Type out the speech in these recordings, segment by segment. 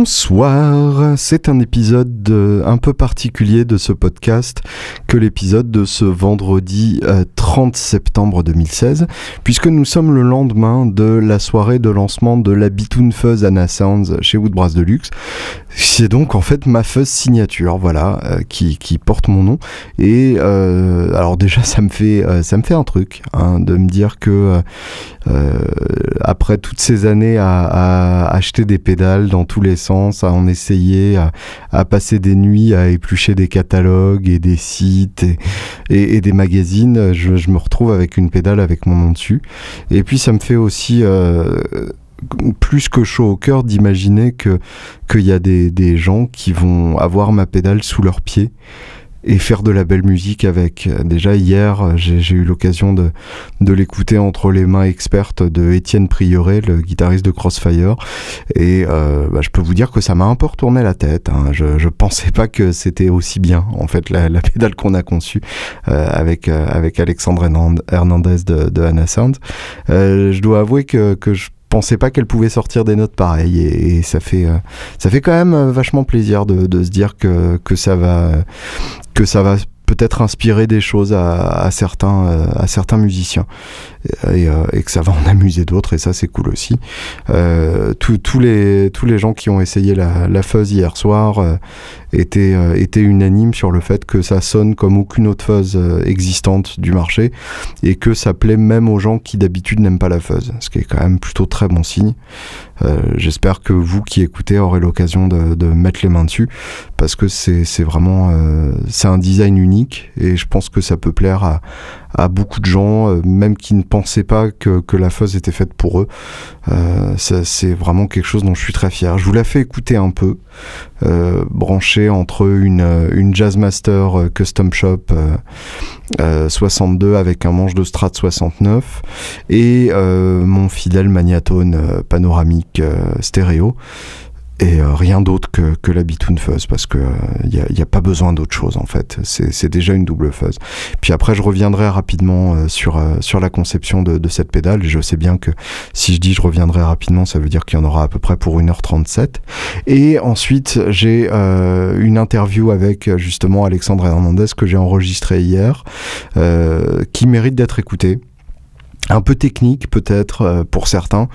Bonsoir, c'est un épisode un peu particulier de ce podcast que l'épisode de ce vendredi 30 euh, septembre 2016, puisque nous sommes le lendemain de la soirée de lancement de la Bitoon Fuzz Anna Sounds chez Woodbrass Deluxe. C'est donc en fait ma fuzz signature, voilà, euh, qui, porte mon nom. Et euh, alors déjà, ça me fait, ça me fait un truc hein, de me dire que après toutes ces années à acheter des pédales dans tous les sens, à en essayer, à, passer des nuits à éplucher des catalogues et des sites et, des magazines. Je, me retrouve avec une pédale avec mon nom dessus. Et puis ça me fait aussi euh, plus que chaud au cœur d'imaginer que qu'il y a des, des gens qui vont avoir ma pédale sous leurs pieds et faire de la belle musique avec. Déjà hier, j'ai eu l'occasion de, l'écouter entre les mains expertes de Étienne Prieuré, le guitariste de Crossfire, et euh, bah, je peux vous dire que ça m'a un peu retourné la tête. Hein. Je, je pensais pas que c'était aussi bien, en fait, la, pédale qu'on a conçue euh, avec euh, avec Alexandre Hernandez de, de Anna Sound. Je dois avouer que, que je pensais pas qu'elle pouvait sortir des notes pareilles et, ça fait euh, ça fait quand même euh, vachement plaisir de, se dire que, que ça va que ça va peut-être inspirer des choses à, certains, euh, à certains musiciens euh, et, que ça va en amuser d'autres et ça c'est cool aussi. Euh, tous les, tous les gens qui ont essayé la, la fuzz hier soir étaient, étaient unanimes sur le fait que ça sonne comme aucune autre fuzz existante du marché et que ça plaît même aux gens qui d'habitude n'aiment pas la fuzz, ce qui est quand même plutôt très bon signe. J'espère que vous qui écoutez aurez l'occasion de, de, mettre les mains dessus parce que c'est vraiment c'est un design unique et je pense que ça peut plaire à, à beaucoup de gens, euh, même qui ne pensaient pas que, la fuzz était faite pour eux. Euh, c'est vraiment quelque chose dont je suis très fier. Je vous la fais écouter un peu, euh, branché entre une, une Jazzmaster Custom Shop 62 avec un manche de Strat 69 et mon fidèle Magnatone panoramique stéréo et euh, rien d'autre que, que la Bitoon Fuzz parce que il euh, n'y a, a, pas besoin d'autre chose en fait. C'est déjà une double fuzz. Puis après je reviendrai rapidement euh, sur sur la conception de, de, cette pédale. Je sais bien que si je dis je reviendrai rapidement ça veut dire qu'il y en aura à peu près pour 1h37 et ensuite j'ai une interview avec justement Alexandre Hernandez que j'ai enregistré hier qui mérite d'être écoutée. Un peu technique peut-être pour certains.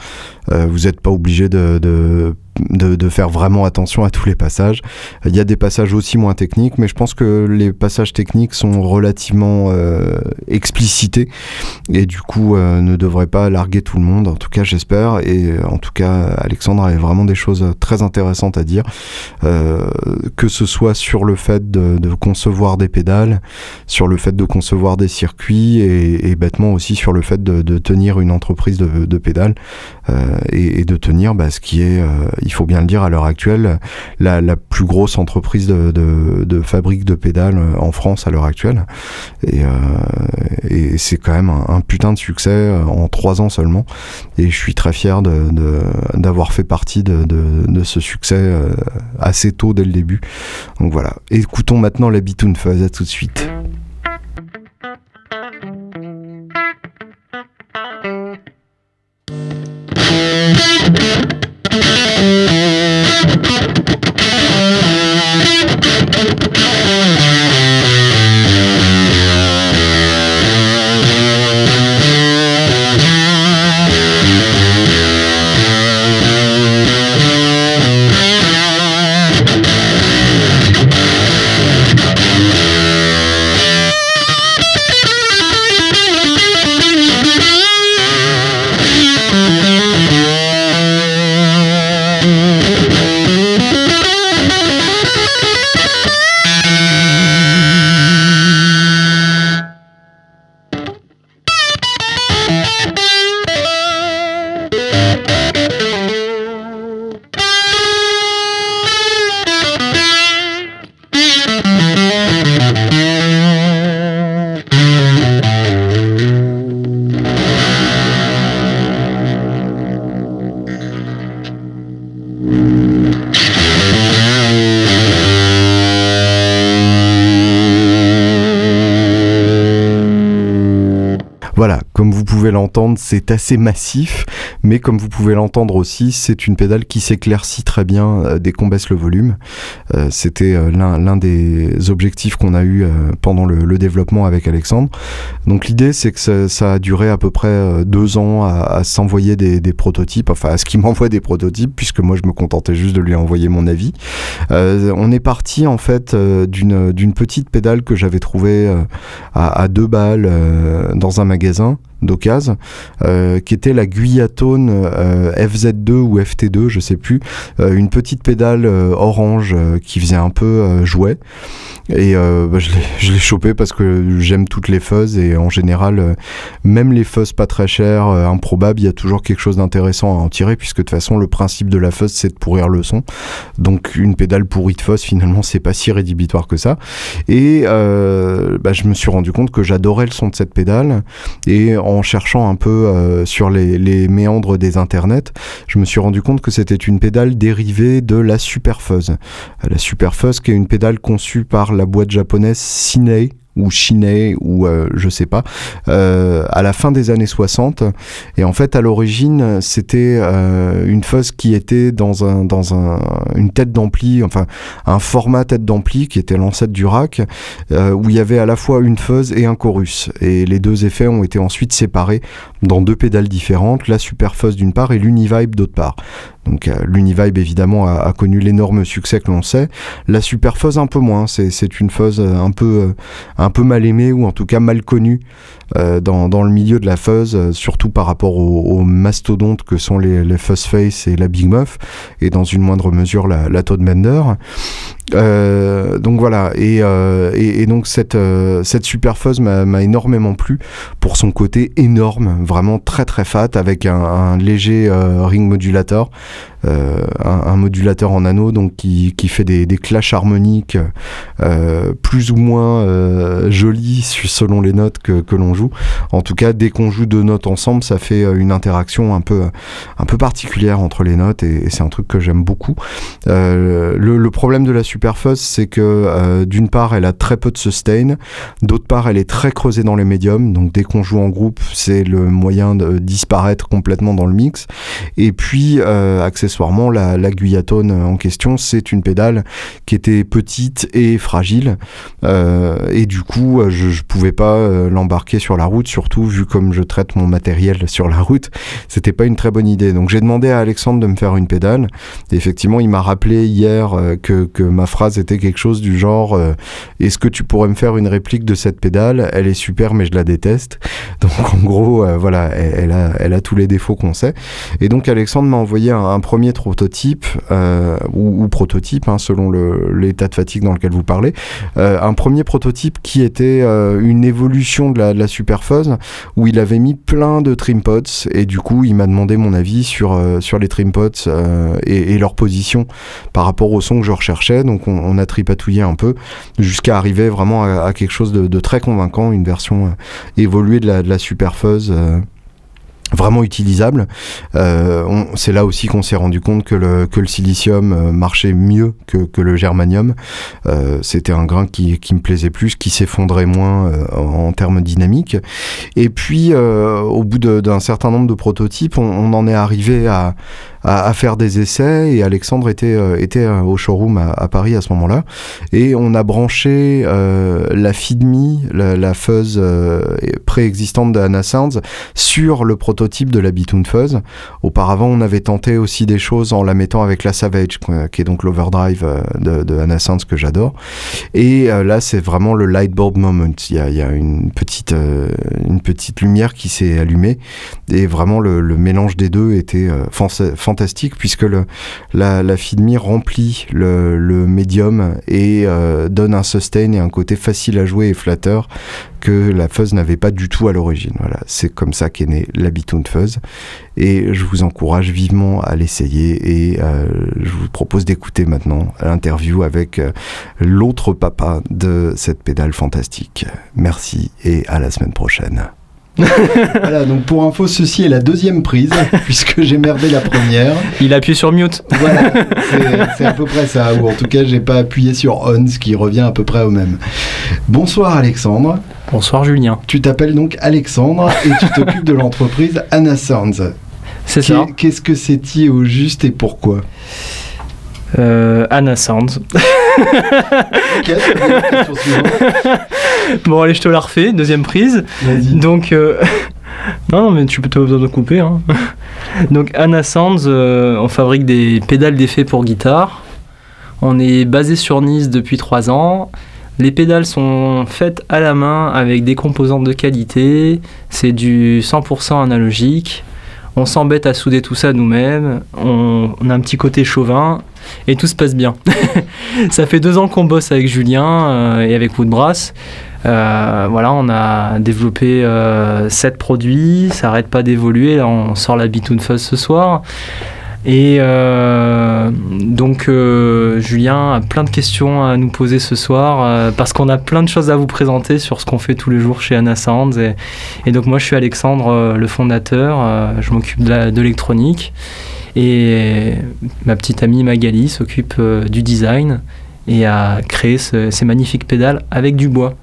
vous n'êtes pas obligé de, de de, faire vraiment attention à tous les passages. Il y a des passages aussi moins techniques, mais je pense que les passages techniques sont relativement euh, explicités et du coup euh, ne devraient pas larguer tout le monde. En tout cas, j'espère. Et euh, en tout cas, Alexandre avait vraiment des choses très intéressantes à dire, euh, que ce soit sur le fait de, concevoir des pédales, sur le fait de concevoir des circuits et, bêtement aussi sur le fait de, tenir une entreprise de, pédales euh, et, et, de tenir bah, ce qui est il faut bien le dire à l'heure actuelle, la, plus grosse entreprise de, de, fabrique de pédales en France à l'heure actuelle. Et, euh, c'est quand même un, putain de succès euh, en trois ans seulement. Et je suis très fier d'avoir fait partie de, ce succès euh, assez tôt dès le début. Donc voilà. Écoutons maintenant la Bitoon Fuzz. À tout de suite. L'entendre, c'est assez massif, mais comme vous pouvez l'entendre aussi, c'est une pédale qui s'éclaircit très bien dès qu'on baisse le volume. C'était l'un des objectifs qu'on a eu pendant le, développement avec Alexandre. Donc l'idée, c'est que ça, a duré à peu près deux ans à, s'envoyer des, prototypes, enfin à ce qu'il m'envoie des prototypes, puisque moi je me contentais juste de lui envoyer mon avis. on est parti en fait d'une petite pédale que j'avais trouvée à, deux balles dans un magasin d'occasion, euh, qui était la Guyatone euh, FZ2 ou FT2, je sais plus, euh, une petite pédale orange qui faisait un peu jouet. Et bah, je l'ai chopé parce que j'aime toutes les fuzz et en général, même les fuzz pas très chères, improbables, il y a toujours quelque chose d'intéressant à en tirer puisque de toute façon, le principe de la fuzz, c'est de pourrir le son. Donc une pédale pourrie de fuzz, finalement, c'est pas si rédhibitoire que ça. Et bah, je me suis rendu compte que j'adorais le son de cette pédale et en cherchant un peu euh, sur les, méandres des internets, je me suis rendu compte que c'était une pédale dérivée de la Superfuzz. La Superfuzz qui est une pédale conçue par la boîte japonaise Sinei ou Chiné ou euh, je sais pas euh, à la fin des années 60 et en fait à l'origine c'était euh, une fuzz qui était dans un dans un une tête d'ampli enfin un format tête d'ampli qui était l'ancêtre du rack où il y avait à la fois une fuzz et un chorus. Et les deux effets ont été ensuite séparés dans deux pédales différentes la super fuzz d'une part et l'univibe d'autre part donc l'Univibe évidemment a, connu l'énorme succès que l'on sait. La Super Fuzz un peu moins. C'est une fuzz un peu un peu mal aimée ou en tout cas mal connue euh, dans, le milieu de la fuzz, euh, surtout par rapport aux, mastodontes que sont les, les Fuzz Face et la Big Muff, et dans une moindre mesure la, la. Euh, donc voilà, et, euh, et, donc cette, euh, cette m'a énormément plu pour son côté énorme, vraiment très très fat, avec un, léger ring modulator, un, modulateur en anneau donc qui, qui fait des, des clashs harmoniques plus ou moins jolis selon les notes que, que l'on joue. En tout cas, dès qu'on joue deux notes ensemble, ça fait une interaction un peu, un peu particulière entre les notes, et, et c'est un truc que j'aime beaucoup. Le, le, problème de la Superfuzz, c'est que euh, d'une part, elle a très peu de sustain, d'autre part, elle est très creusée dans les médiums, donc dès qu'on joue en groupe, c'est le moyen de disparaître complètement dans le mix. Et puis, euh, accessoirement, la, la Guyatone en question, c'est une pédale qui était petite et fragile, euh, et du coup, je, je pouvais pas l'embarquer sur la route, surtout vu comme je traite mon matériel sur la route, c'était pas une très bonne idée. Donc j'ai demandé à Alexandre de me faire une pédale, et effectivement, il m'a rappelé hier que, que ma phrase était quelque chose du genre euh, Est-ce que tu pourrais me faire une réplique de cette pédale? Elle est super, mais je la déteste. Donc en gros, euh, voilà, elle, a, elle a tous les défauts qu'on sait. Et donc Alexandre m'a envoyé un, premier prototype, euh, ou, prototype, hein, selon l'état de fatigue dans lequel vous parlez, un premier prototype qui était une évolution de la, de Superfuzz, où il avait mis plein de trim pods, et du coup, il m'a demandé mon avis sur, sur les trim pods et, et leur position par rapport au son que je recherchais. Donc donc on, a tripatouillé un peu jusqu'à arriver vraiment à, quelque chose de, très convaincant, une version euh, évoluée de la, de la Super Fuzz euh, vraiment utilisable. Euh, c'est là aussi qu'on s'est rendu compte que le, silicium marchait mieux que, le germanium. C'était un grain qui, me plaisait plus, qui s'effondrait moins en, termes dynamiques. Et puis, au bout d'un certain nombre de prototypes, on en est arrivé à, à, faire des essais et Alexandre était, euh, était euh, au showroom à, Paris à ce moment-là et on a branché euh, la Fidmi, la, la fuzz préexistante de Anna Sounds sur le prototype de la Bitoon Fuzz. Auparavant, on avait tenté aussi des choses en la mettant avec la Savage, qui est donc l'overdrive de, de Anna que j'adore. Et là, c'est vraiment le lightboard moment. Il y a, une petite une petite lumière qui s'est allumée et vraiment le, mélange des deux était fantastique fantastique puisque la, la FIDMI remplit le, médium et euh, donne un sustain et un côté facile à jouer et flatteur que la fuzz n'avait pas du tout à l'origine. Voilà, c'est comme ça qu'est née la Fuzz et je vous encourage vivement à l'essayer et euh, je vous propose d'écouter maintenant l'interview avec euh, l'autre papa de cette pédale fantastique. Merci et à la semaine prochaine. voilà, donc pour info, ceci est la deuxième prise, puisque j'ai merdé la première. Il a appuyé sur mute. Voilà, c'est à peu près ça, ou en tout cas, j'ai pas appuyé sur on, ce qui revient à peu près au même. Bonsoir Alexandre. Bonsoir Julien. Tu t'appelles donc Alexandre et tu t'occupes de l'entreprise Anna Sounds. C'est ça. Qu'est-ce que c'est-il au juste et pourquoi? Euh, Anna Sounds. bon, allez, je te la refais. Deuxième prise. Donc, euh, non, mais tu peux te besoin de couper. Hein. Donc, Anna Sounds, euh, on fabrique des pédales d'effet pour guitare. On est basé sur Nice depuis 3 ans. Les pédales sont faites à la main avec des composantes de qualité. C'est du 100% analogique. On s'embête à souder tout ça nous-mêmes. On, a un petit côté chauvin et tout se passe bien. ça fait deux ans qu'on bosse avec Julien euh, et avec Woodbrass. Euh, voilà, on a développé euh, sept produits, ça n'arrête pas d'évoluer. on sort la Bitoon Fuzz ce soir. Et euh, donc euh, Julien a plein de questions à nous poser ce soir parce qu'on a plein de choses à vous présenter sur ce qu'on fait tous les jours chez Anna Sounds. Et, donc moi je suis Alexandre, le fondateur, je m'occupe de l'électronique. Et ma petite amie Magali s'occupe du design et a créé ces magnifiques pédales avec du bois.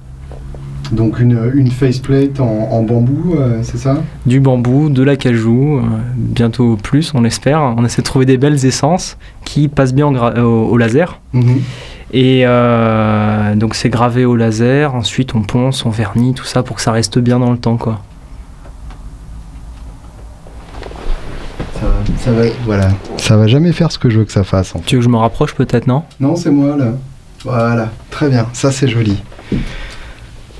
Donc une, une faceplate en, bambou, euh, c'est ça? Du bambou, de la cajou, euh, bientôt plus, on espère. On essaie de trouver des belles essences qui passent bien au, laser. Mhm. Et euh, donc c'est gravé au laser, ensuite on ponce, on vernit, tout ça pour que ça reste bien dans le temps. quoi. Ça va, voilà. Ça va jamais faire ce que je veux que ça fasse. Tu veux que je me rapproche peut-être, non? Non, c'est moi là. Voilà, très bien, ça c'est joli.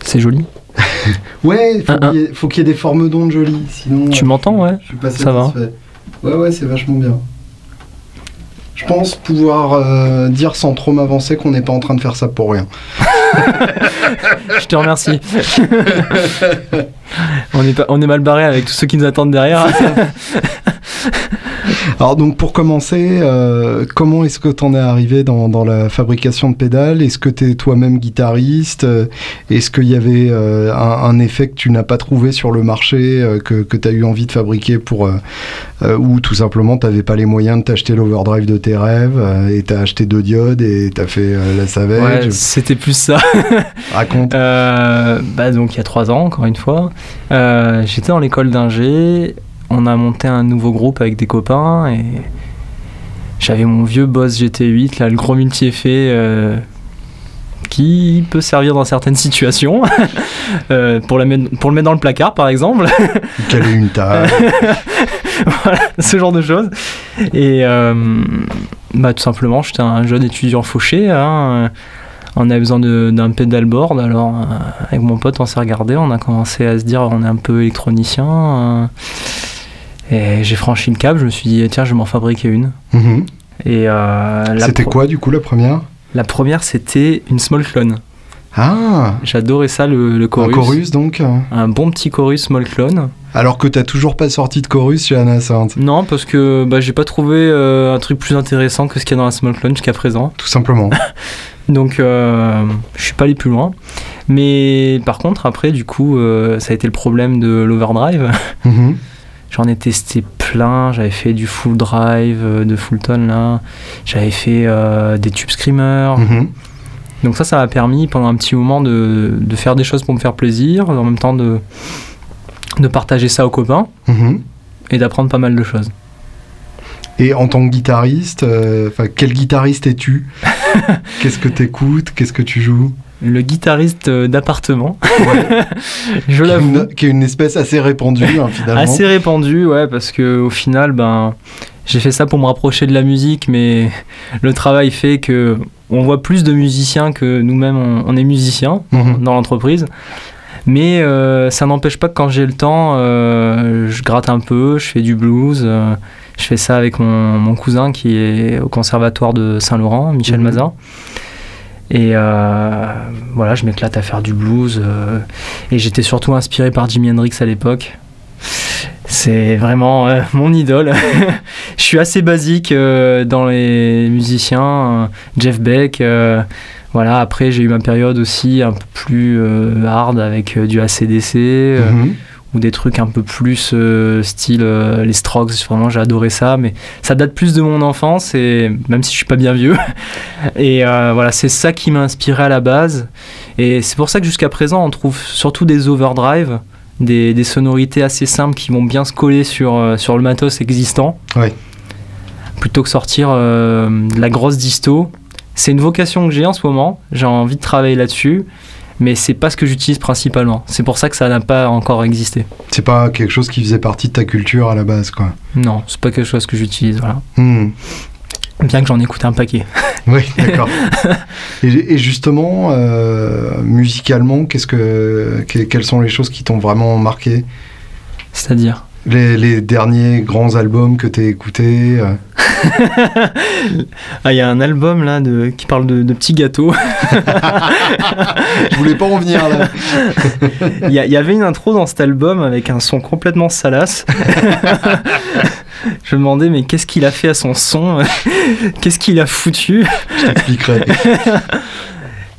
C'est joli? ouais, il faut qu'il y, ait des formes d'ondes jolies. Sinon, tu m'entends, ouais? Ça va. Ouais, ouais, c'est vachement bien. Je pense pouvoir euh, dire sans trop m'avancer qu'on n'est pas en train de faire ça pour rien. Je te remercie. on, est on est mal barré avec tous ceux qui nous attendent derrière. Alors donc pour commencer, euh, comment est-ce que tu en es arrivé dans, la fabrication de pédales? Est-ce que tu es toi-même guitariste? Est-ce qu'il y avait euh, un, effet que tu n'as pas trouvé sur le marché, euh, que, tu as eu envie de fabriquer pour... ou tout simplement tu n'avais pas les moyens de t'acheter l'overdrive de tes rêves et tu as acheté deux diodes et tu as fait la Savage? Ouais, c'était plus ça. Raconte. bah donc il y a trois ans, encore une fois, j'étais dans l'école d'ingé on a monté un nouveau groupe avec des copains et j'avais mon vieux boss GT8, là, le gros multi-effet euh, qui peut servir dans certaines situations, euh, pour, la pour le mettre dans le placard par exemple. Est une table Voilà, ce genre de choses. Et euh, bah, tout simplement, j'étais un jeune étudiant fauché. Hein, on avait besoin d'un pedalboard, alors avec mon pote on s'est regardé, on a commencé à se dire on est un peu électronicien. Et j'ai franchi le cap, je me suis dit, tiens, je vais m'en fabriquer une. Mhm. Et euh, C'était quoi du coup la première? La première, c'était une small clone. Ah J'adorais ça, le, le, chorus. Un chorus donc Un bon petit chorus small clone. Alors que t'as toujours pas sorti de chorus chez Anna Non, parce que bah, j'ai pas trouvé euh, un truc plus intéressant que ce qu'il y a dans la small clone jusqu'à présent. Tout simplement. donc euh, je suis pas allé plus loin. Mais par contre, après, du coup, ça a été le problème de l'overdrive. Mhm. J'en ai testé plein, j'avais fait du full drive, euh, de full tone là, j'avais fait euh, des tube screamers. Mhm. Donc ça, ça m'a permis pendant un petit moment de, de, faire des choses pour me faire plaisir, en même temps de, de partager ça aux copains mhm. et d'apprendre pas mal de choses. Et en tant que guitariste, euh, quel guitariste es-tu? Qu'est-ce que tu écoutes Qu'est-ce que tu joues? Le guitariste euh, d'appartement. je l'avoue. Qui est une espèce assez répandue, hein, finalement. Assez répandue, ouais, parce que au final, ben, j'ai fait ça pour me rapprocher de la musique, mais le travail fait que on voit plus de musiciens que nous-mêmes, on, est musiciens mhm. dans l'entreprise. Mais euh, ça n'empêche pas que quand j'ai le temps, euh, je gratte un peu, je fais du blues. je fais ça avec mon, cousin qui est au conservatoire de Saint-Laurent, Michel mhm. Mazin. Et euh, voilà, je m'éclate à faire du blues. Euh, et j'étais surtout inspiré par Jimi Hendrix à l'époque. C'est vraiment euh, mon idole. je suis assez basique dans les musiciens. Jeff Beck. voilà, après j'ai eu ma période aussi un peu plus hard avec du ACDC. Ou des trucs un peu plus euh, style euh, les Strokes. Vraiment, j'ai adoré ça, mais ça date plus de mon enfance, et même si je suis pas bien vieux. Et euh, voilà, c'est ça qui m'a inspiré à la base. Et c'est pour ça que jusqu'à présent, on trouve surtout des overdrive, des, des sonorités assez simples qui vont bien se coller sur, sur le matos existant. Ouais. Plutôt que sortir de la grosse disto. C'est une vocation que j'ai en ce moment. J'ai envie de travailler là-dessus. Mais c'est pas ce que j'utilise principalement. C'est pour ça que ça n'a pas encore existé. C'est pas quelque chose qui faisait partie de ta culture à la base, quoi. Non, c'est pas quelque chose que j'utilise. Voilà. Hmm. Bien que j'en écoute un paquet. Oui, d'accord. et, et justement, euh, musicalement, qu'est-ce que, que- quelles sont les choses qui t'ont vraiment marqué? C'est-à-dire? Les, les derniers grands albums que t'as écoutés euh, Ah, il y a un album là de, qui parle de, de petits gâteaux. Je voulais pas en venir là. Il y, avait une intro dans cet album avec un son complètement salace. Je me demandais, mais qu'est-ce qu'il a fait à son son? Qu'est-ce qu'il a foutu? Je t'expliquerai.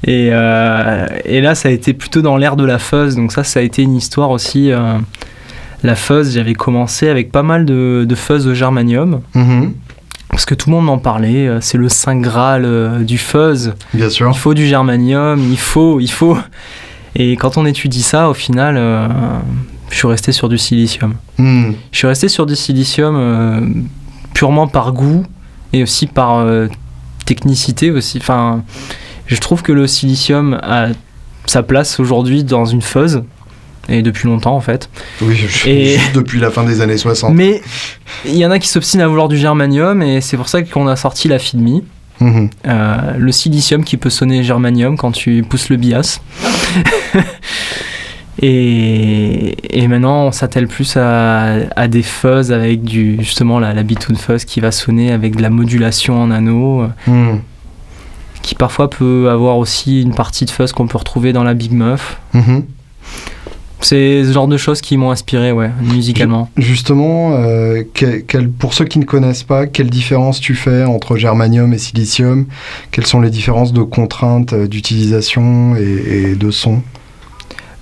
et, euh, et là, ça a été plutôt dans l'ère de la fuzz. Donc, ça, ça a été une histoire aussi. euh, la fuzz, j'avais commencé avec pas mal de, de fuzz de germanium. Mhm, Parce que tout le monde m'en parlait. euh, C'est le saint graal euh, du fuzz. Bien sûr. Il faut du germanium, il faut, il faut. Et quand on étudie ça, au final, euh, je suis resté sur du silicium. Hmm, Je suis resté sur du silicium euh, purement par goût et aussi par euh, technicité aussi. Enfin, je trouve que le silicium a sa place aujourd'hui dans une fuzz et depuis longtemps en fait. Oui, je- Et- juste depuis la fin des années 60. Mais il y en a qui s'obstinent à vouloir du germanium et c'est pour ça qu'on a sorti la FIDMI. Mhm. Euh, le silicium qui peut sonner germanium quand tu pousses le bias. et, et maintenant, on s'attelle plus à, à des fuzz avec du, justement la, la Bitoon fuzz qui va sonner avec de la modulation en anneau, euh, Hmm, qui parfois peut avoir aussi une partie de fuzz qu'on peut retrouver dans la Big Muff. mhm. C'est ce genre de choses qui m'ont inspiré, ouais, musicalement. Justement, euh, quel- pour ceux qui ne connaissent pas, quelle différence tu fais entre germanium et silicium? Quelles sont les différences de contraintes euh, d'utilisation et, et de son?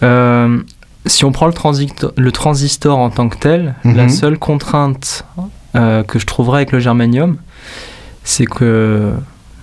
Euh, si on prend le, transistor, le transistor en tant que tel, Mhm. la seule contrainte euh, que je trouverais avec le germanium, c'est que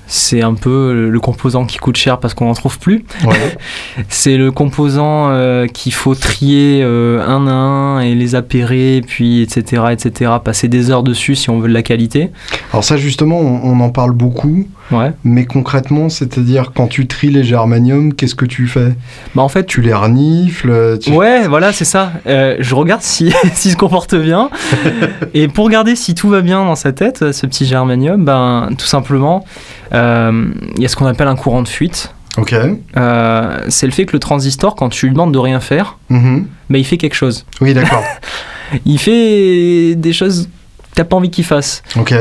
c'est un peu le composant qui coûte cher parce qu'on n'en trouve plus. Ouais. C'est le composant euh, qu'il faut trier euh, un à un et les appairer, puis etc., etc., passer des heures dessus si on veut de la qualité. Alors ça justement, on, on en parle beaucoup, Ouais. mais concrètement, c'est-à-dire quand tu tries les germaniums, qu'est-ce que tu fais? Bah en fait, Tu les renifles tu... Ouais, voilà, c'est ça. Euh, je regarde si s'il se comporte bien. et pour regarder si tout va bien dans sa tête, ce petit germanium, ben, tout simplement, euh, il y a ce qu'on appelle un courant de fuite. Ok. Euh, c'est le fait que le transistor, quand tu lui demandes de rien faire, Mhm. ben, il fait quelque chose. Oui, d'accord. Il fait des choses que t'as pas envie qu'il fasse. ok.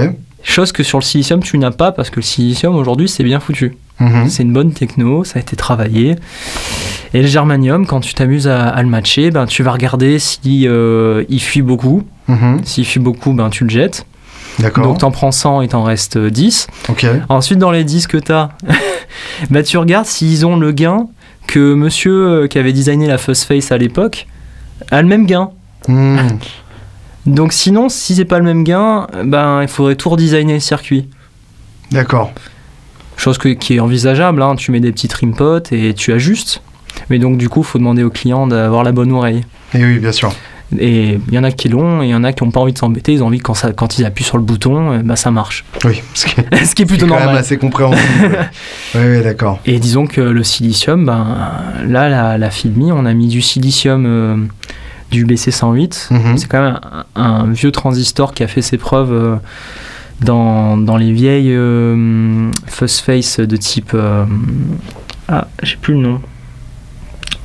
Chose que sur le silicium, tu n'as pas parce que le silicium, aujourd'hui, c'est bien foutu. Mhm. C'est une bonne techno, ça a été travaillé. Et le germanium, quand tu t'amuses à, à le matcher, ben, tu vas regarder si euh, il fuit beaucoup. Mhm. S'il fuit beaucoup, ben, tu le jettes. Donc t'en prends 100 et t'en restes 10. Ok. Ensuite, dans les 10 que t'as, bah, tu regardes s'ils ont le gain que monsieur euh, qui avait designé la Fuzz Face à l'époque a le même gain. Hmm. Donc sinon, si c'est pas le même gain, ben, il faudrait tout redesigner le circuit. D'accord. Chose que- qui est envisageable, hein. tu mets des petits trim pots et tu ajustes. Mais donc du coup, il faut demander au client d'avoir la bonne oreille. Et oui, bien sûr. Et il y en a qui l'ont, et il y en a qui n'ont pas envie de s'embêter, ils ont envie que quand, ça, quand ils appuient sur le bouton, euh, bah, ça marche. Oui, ce qui est, Ce qui est plutôt est quand même normal. assez compréhensible. oui, oui, d'accord. Et disons que le silicium, ben, là, la, la FIDMI, on a mis du silicium euh, du BC108. Mhm. C'est quand même un, un vieux transistor qui a fait ses preuves euh, dans, dans les vieilles euh, Fuzz Face de type. euh, ah, j'ai plus le nom.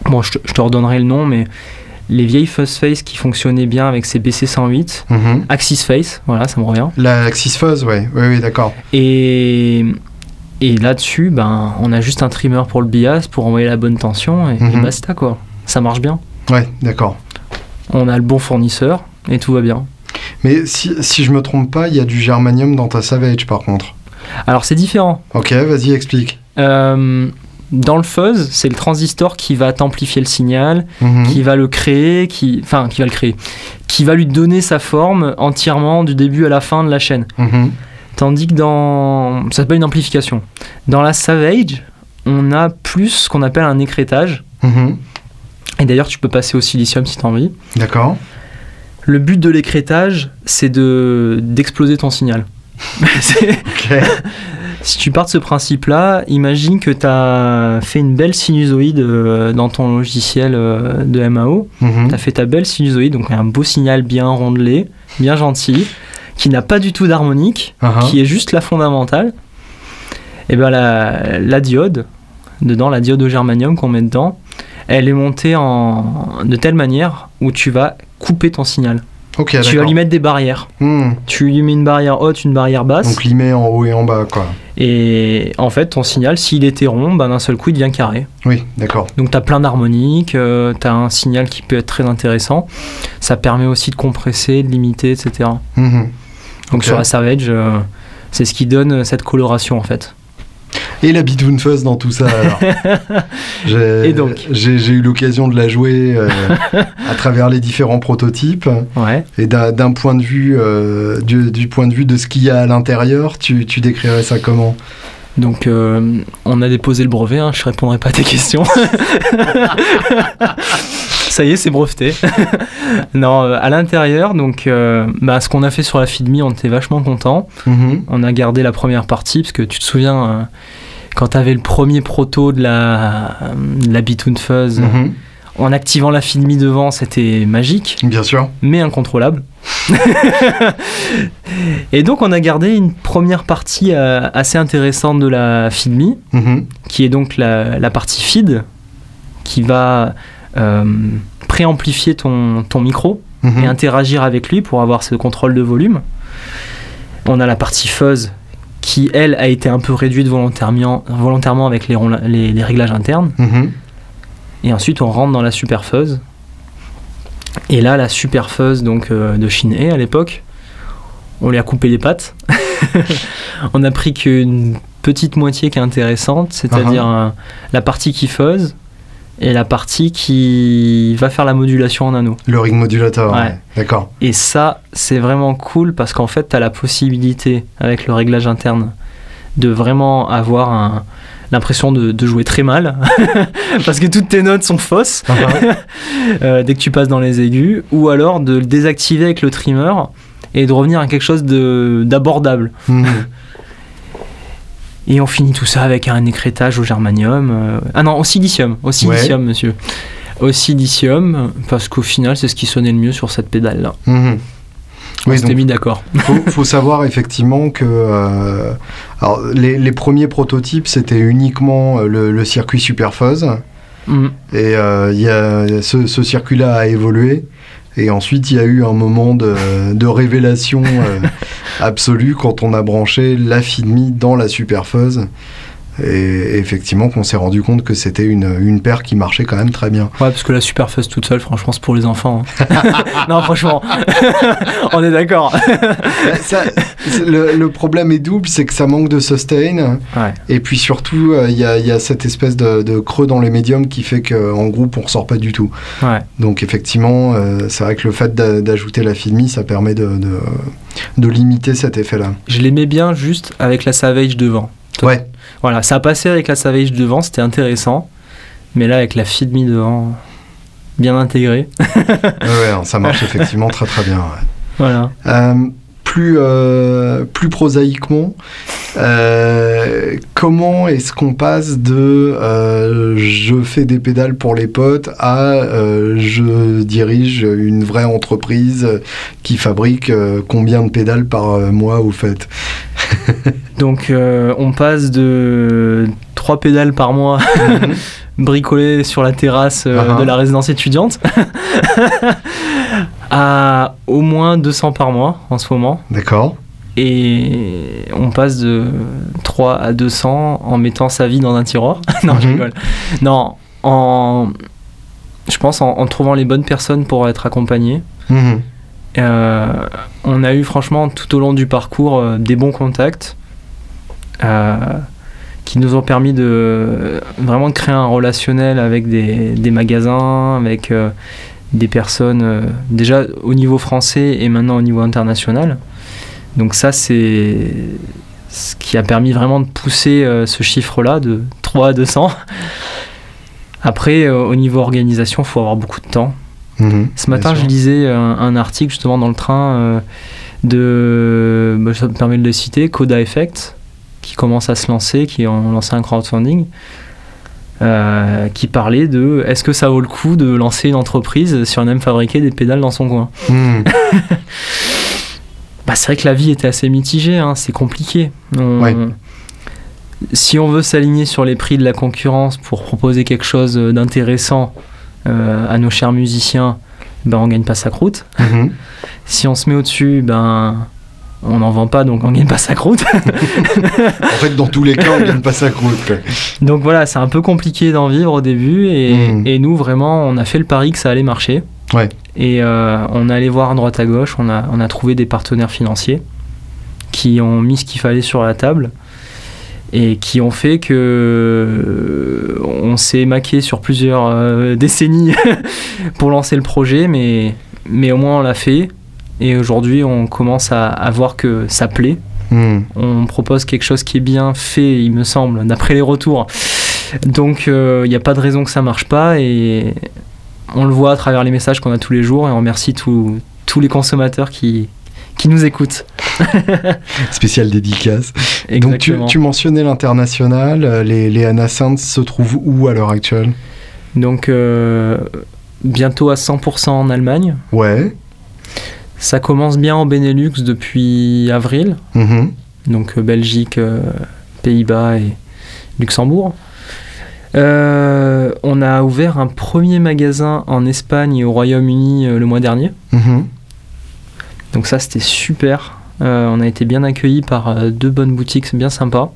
Bon, je te, je te redonnerai le nom, mais les vieilles Fuzz Face qui fonctionnaient bien avec ces BC108. Mhm. Axis Face, voilà, ça me revient. La Axis Fuzz, ouais. Oui, oui, d'accord. Et, et là-dessus, ben, on a juste un trimmer pour le bias pour envoyer la bonne tension et, et Mhm. basta quoi. Ça marche bien. Ouais, d'accord. On a le bon fournisseur et tout va bien. Mais si, si je me trompe pas, il y a du germanium dans ta Savage, par contre. Alors c'est différent. Ok, vas-y, explique. Euh, dans le fuzz, c'est le transistor qui va t'amplifier le signal, Mhm. qui va le créer, qui, enfin, qui va le créer, qui va lui donner sa forme entièrement du début à la fin de la chaîne. Mhm. Tandis que dans, ça s'appelle une amplification. Dans la Savage, on a plus ce qu'on appelle un écrétage. Mhm. Et d'ailleurs, tu peux passer au silicium si tu as envie. D'accord. Le but de l'écrétage, c'est de d'exploser ton signal. C'est- Ok. si tu pars de ce principe-là, imagine que tu as fait une belle sinusoïde euh, dans ton logiciel euh, de MAO. Mhm. Tu as fait ta belle sinusoïde, donc un beau signal bien rondelé, bien gentil, qui n'a pas du tout d'harmonique, ah. qui est juste la fondamentale. Et bien la, la diode, dedans, la diode au germanium qu'on met dedans, elle est montée en, de telle manière où tu vas couper ton signal. Tu vas lui mettre des barrières. Hmm. Tu lui mets une barrière haute, une barrière basse. Donc il met en haut et en bas, quoi. Et en fait, ton signal, s'il était rond, ben, d'un seul coup, il devient carré. Oui, d'accord. Donc tu as plein d'harmoniques, tu as un signal qui peut être très intéressant. Ça permet aussi de compresser, de limiter, etc. Mhm. Donc Ok. sur la Savage, euh, c'est ce qui donne cette coloration en fait. Et la Bitoon Fuzz dans tout ça, alors J'ai- Et donc J'ai j'ai eu l'occasion de la jouer euh, à travers les différents prototypes. Ouais. Et d'un point de vue, euh, du, du point de vue de ce qu'il y a à l'intérieur, tu, tu décrirais ça comment? Donc euh, on a déposé le brevet, hein, je répondrai pas à tes questions. Ça y est, c'est breveté. non, euh, à l'intérieur, donc euh, bah, ce qu'on a fait sur la FeedMe, on était vachement content. Mhm. On a gardé la première partie parce que tu te souviens quand tu avais le premier proto de la, de la Bitoon Fuzz, Mhm. en activant la FeedMe devant, c'était magique, Bien sûr. mais incontrôlable. Et donc on a gardé une première partie euh, assez intéressante de la FeedMe, Mhm. qui est donc la, la partie feed, qui va euh, préamplifier ton, ton micro Mhm. et interagir avec lui pour avoir ce contrôle de volume. On a la partie fuzz qui, elle, a été un peu réduite volontairement, volontairement avec les, ronla- les- les réglages internes. Mhm. Et ensuite, on rentre dans la super fuzz. Et là, la super fuzz donc, euh, de Shin-Hei à l'époque, on lui a coupé les pattes. on a pris qu'une petite moitié qui est intéressante, c'est-à-dire euh, la partie qui fuzz et la partie qui va faire la modulation en anneau. Le ring modulator, Ouais. ouais. d'accord. Et ça, c'est vraiment cool parce qu'en fait, tu as la possibilité, avec le réglage interne, de vraiment avoir un- l'impression de, de jouer très mal. parce que toutes tes notes sont fausses euh, dès que tu passes dans les aigus. Ou alors de le désactiver avec le trimmer et de revenir à quelque chose de- d'abordable. Mhm. Et on finit tout ça avec un écrétage au germanium. euh, Ah non, au silicium. Au silicium, monsieur. Au silicium, parce qu'au final, c'est ce qui sonnait le mieux sur cette pédale-là. On Oui, mis d'accord. faut, faut savoir effectivement que euh, alors, les, les premiers prototypes c'était uniquement euh, le, le circuit Super Fuzz Mm. et euh, il y a, ce, ce circuit-là a évolué et ensuite il y a eu un moment de, de révélation euh, absolue quand on a branché la FeedMe dans la Super Fuzz et effectivement qu'on s'est rendu compte que c'était une, une paire qui marchait quand même très bien. Ouais, parce que la super fuzz toute seule, franchement, c'est pour les enfants. hein. non, franchement, on est d'accord. Le, le problème est double, c'est que ça manque de sustain. Ouais. Et puis surtout, euh, il y, a, il y a cette espèce de, de creux dans les médiums qui fait qu'en groupe, on ressort pas du tout. Ouais. Donc effectivement, euh, c'est vrai que le fait d'a- d'ajouter la filmie, ça permet de, de, de limiter cet effet-là. Je l'aimais bien juste avec la Savage devant. Ouais, Voilà, ça a passé avec la Savage devant, c'était intéressant. Mais là, avec la Feed Me devant, bien intégré. ouais, ça marche effectivement très très bien. ouais. Voilà. Euh, plus, euh, plus prosaïquement, euh, comment est-ce qu'on passe de euh, je fais des pédales pour les potes à je dirige une vraie entreprise qui fabrique combien de pédales par mois au fait? Donc, euh, on passe de 3 pédales par mois bricolées sur la terrasse euh, Uh-huh. de la résidence étudiante à au moins 200 par mois en ce moment. D'accord Et on passe de 3 à 200 en mettant sa vie dans un tiroir. non, je Mhm. rigole. Non, en, je pense en, en trouvant les bonnes personnes pour être accompagné. Mhm. On a eu franchement tout au long du parcours euh, des bons contacts euh, qui nous ont permis de vraiment de créer un relationnel avec des, des magasins, avec des personnes déjà au niveau français et maintenant au niveau international. Donc ça, c'est ce qui a permis vraiment de pousser ce chiffre-là de 3 à 200. Après, au niveau organisation, il faut avoir beaucoup de temps. Mhm, Ce matin, je lisais un, article justement dans le train euh, de, bah, ça me permet de le citer, Coda Effect, qui commence à se lancer, qui ont lancé un crowdfunding. Euh, qui parlait de est-ce que ça vaut le coup de lancer une entreprise si on aime fabriquer des pédales dans son coin? Mhm. bah, C'est vrai que la vie était assez mitigée, hein, c'est compliqué. Si on veut s'aligner sur les prix de la concurrence pour proposer quelque chose d'intéressant à nos chers musiciens, ben on gagne pas sa croûte. Mhm. si on se met au-dessus, ben on n'en vend pas, donc on gagne pas sa croûte. en fait, dans tous les cas, on gagne pas sa croûte. Donc voilà, c'est un peu compliqué d'en vivre au début, mhm. et, nous, vraiment, on a fait le pari que ça allait marcher. Ouais. Et euh, on est allé voir à droite à gauche, on a, on a trouvé des partenaires financiers qui ont mis ce qu'il fallait sur la table et qui ont fait que euh, on s'est maqué sur plusieurs euh, décennies pour lancer le projet, mais, mais au moins on l'a fait. Et aujourd'hui, on commence à, voir que ça plaît. Hmm. On propose quelque chose qui est bien fait, il me semble, d'après les retours. Donc, euh, il n'y a pas de raison que ça marche pas. Et on le voit à travers les messages qu'on a tous les jours. Et on remercie tous les consommateurs qui, qui nous écoutent. Spécial dédicace. Donc tu, mentionnais l'international, euh, les, les se trouvent où à l'heure actuelle? Donc euh, bientôt à 100% en Allemagne. Ouais. Ça commence bien en Benelux depuis avril. Mm-hmm. Donc euh, Belgique, Pays-Bas et Luxembourg. on a ouvert un premier magasin en Espagne et au Royaume-Uni le mois dernier. Mm-hmm. Donc ça c'était super. Euh, on a été bien accueillis par euh, deux bonnes boutiques, c'est bien sympa.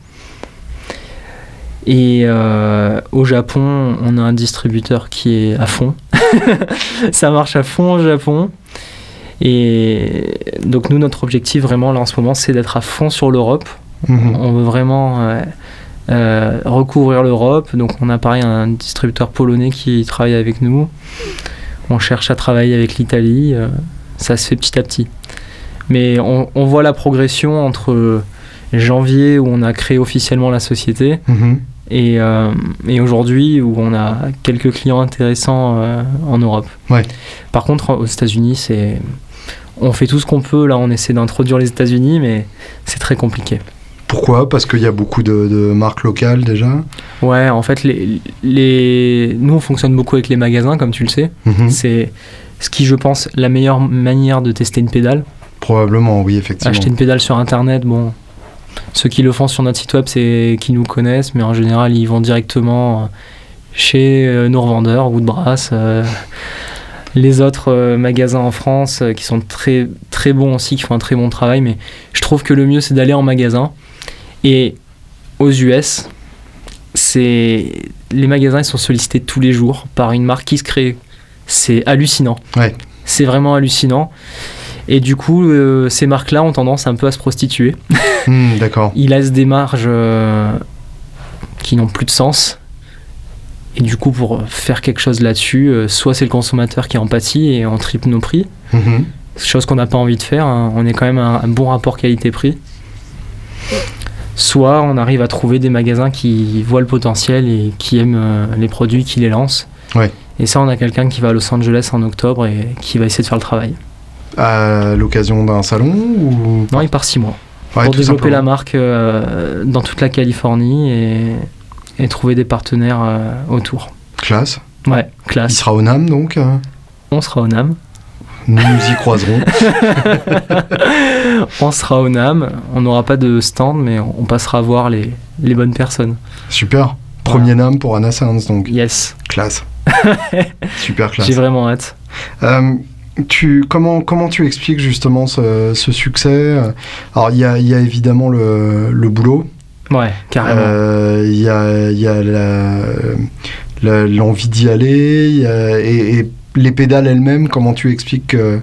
Et euh, au Japon, on a un distributeur qui est à fond. ça marche à fond au Japon. Et donc nous, notre objectif vraiment là en ce moment, c'est d'être à fond sur l'Europe. Mhm. On veut vraiment recouvrir l'Europe. Donc on a pareil un distributeur polonais qui travaille avec nous. On cherche à travailler avec l'Italie. ça se fait petit à petit. Mais on, voit la progression entre janvier où on a créé officiellement la société mhm. euh, et, aujourd'hui où on a quelques clients intéressants euh, en Europe. Par contre, aux États-Unis, c'est on fait tout ce qu'on peut. Là, on essaie d'introduire les États-Unis, mais c'est très compliqué. Pourquoi? Parce qu'il y a beaucoup de, marques locales déjà? Ouais, en fait, les, les... nous, on fonctionne beaucoup avec les magasins, comme tu le sais. Mhm. C'est ce qui, je pense, la meilleure manière de tester une pédale. Probablement, oui, effectivement. Acheter une pédale sur Internet, bon, ceux qui le font sur notre site web, c'est qui nous connaissent, mais en général, ils vont directement euh, chez euh, nos revendeurs, Woodbrass, euh, les autres magasins en France qui sont très, très bons aussi, qui font un très bon travail, mais je trouve que le mieux, c'est d'aller en magasin. Et aux US, c'est les magasins ils sont sollicités tous les jours par une marque qui se crée. C'est hallucinant. Ouais. C'est vraiment hallucinant. Et du coup, euh, ces marques-là ont tendance un peu à se prostituer. Hmm, d'accord. Ils laissent des marges euh, qui n'ont plus de sens. Et du coup, pour faire quelque chose là-dessus, euh, soit c'est le consommateur qui en pâtit et on triple nos prix, mhm. chose qu'on n'a pas envie de faire. Hein. On est quand même un, un bon rapport qualité-prix. Soit on arrive à trouver des magasins qui voient le potentiel et qui aiment les produits, qui les lancent. Ouais. Et ça, on a quelqu'un qui va à Los Angeles en octobre et qui va essayer de faire le travail à l'occasion d'un salon ou... Non, il part six mois. pour développer la marque euh, dans toute la Californie et, trouver des partenaires euh, autour. Classe. Ouais, classe. Il sera au NAM donc euh On sera au NAM. Nous nous y croiserons. on sera au NAM. On n'aura pas de stand, mais on passera voir les, les bonnes personnes. Super. Premier NAM pour Anna Sands donc. Yes. Classe. Super classe. J'ai vraiment hâte. Tu, comment, comment tu expliques justement ce, succès? Alors, il y a, y a, évidemment le, le, boulot. Ouais, carrément. Euh, il y a, y a l'envie d'y aller et, et, les pédales elles-mêmes. Comment tu expliques que,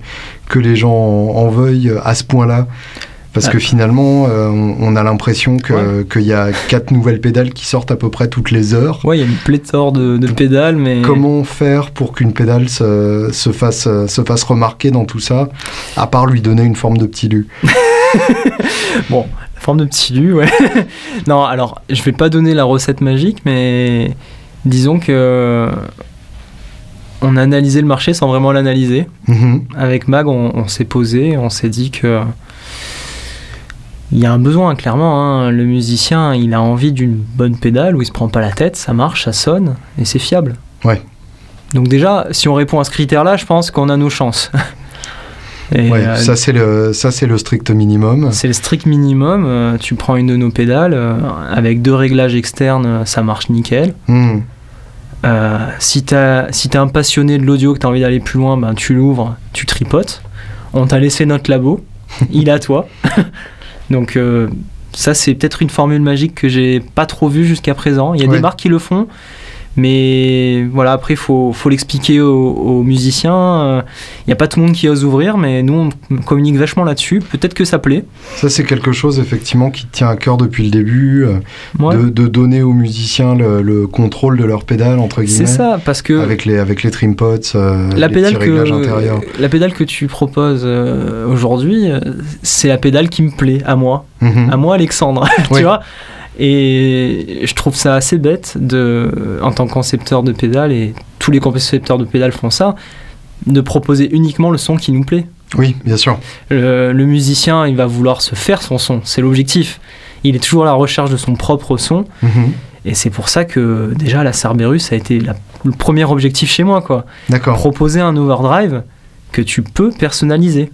que les gens en, veuillent à ce point-là? Parce Ah. que finalement, euh, on, on a l'impression que- qu'il y a quatre nouvelles pédales qui sortent à peu près toutes les heures. Ouais, il y a une pléthore de, de pédales, mais. Comment faire pour qu'une pédale se, se fasse, se fasse remarquer dans tout ça, à part lui donner une forme de petit lu? Bon, la forme de petit lu, ouais. non, alors, je vais pas donner la recette magique, mais disons que. On a analysé le marché sans vraiment l'analyser. Mhm. Avec Mag, on, on s'est posé, on s'est dit que. Il y a un besoin, clairement. hein. Le musicien, il a envie d'une bonne pédale où il se prend pas la tête, ça marche, ça sonne et c'est fiable. Ouais. Donc, déjà, si on répond à ce critère-là, je pense qu'on a nos chances. Et, Ouais, euh, ça c'est le, ça c'est le strict minimum. c'est le strict minimum. euh, tu prends une de nos pédales, euh, avec deux réglages externes, euh, ça marche nickel. Euh, si t'as si t'es un passionné de l'audio, que t'as envie d'aller plus loin, ben, tu l'ouvres, tu tripotes. On t'a laissé notre labo, il est à toi. Donc euh, ça c'est peut-être une formule magique que j'ai pas trop vue jusqu'à présent. Il y a Ouais. des marques qui le font, mais voilà après il faut, faut l'expliquer aux, aux musiciens. Euh, Il n'y a pas tout le monde qui ose ouvrir, mais nous on communique vachement là-dessus. Peut-être que ça plaît. Ça c'est quelque chose effectivement qui tient à cœur depuis le début, euh, Ouais. de, de donner aux musiciens le, le contrôle de leur pédale entre guillemets. C'est ça, parce que Avec les, avec les trim pots, euh, la les pédale petits réglages intérieurs. que la pédale que tu proposes euh, aujourd'hui, euh, c'est la pédale qui me plaît à moi, Mhm. à moi Alexandre, Oui. tu vois? Et je trouve ça assez bête de, en tant que concepteur de pédale et tous les concepteurs de pédales font ça, de proposer uniquement le son qui nous plaît. Oui, bien sûr. Le, le musicien, il va vouloir se faire son son, c'est l'objectif. Il est toujours à la recherche de son propre son. Mhm. Et c'est pour ça que déjà la Cerberus a été la- le premier objectif chez moi, quoi D'accord. proposer un overdrive que tu peux personnaliser.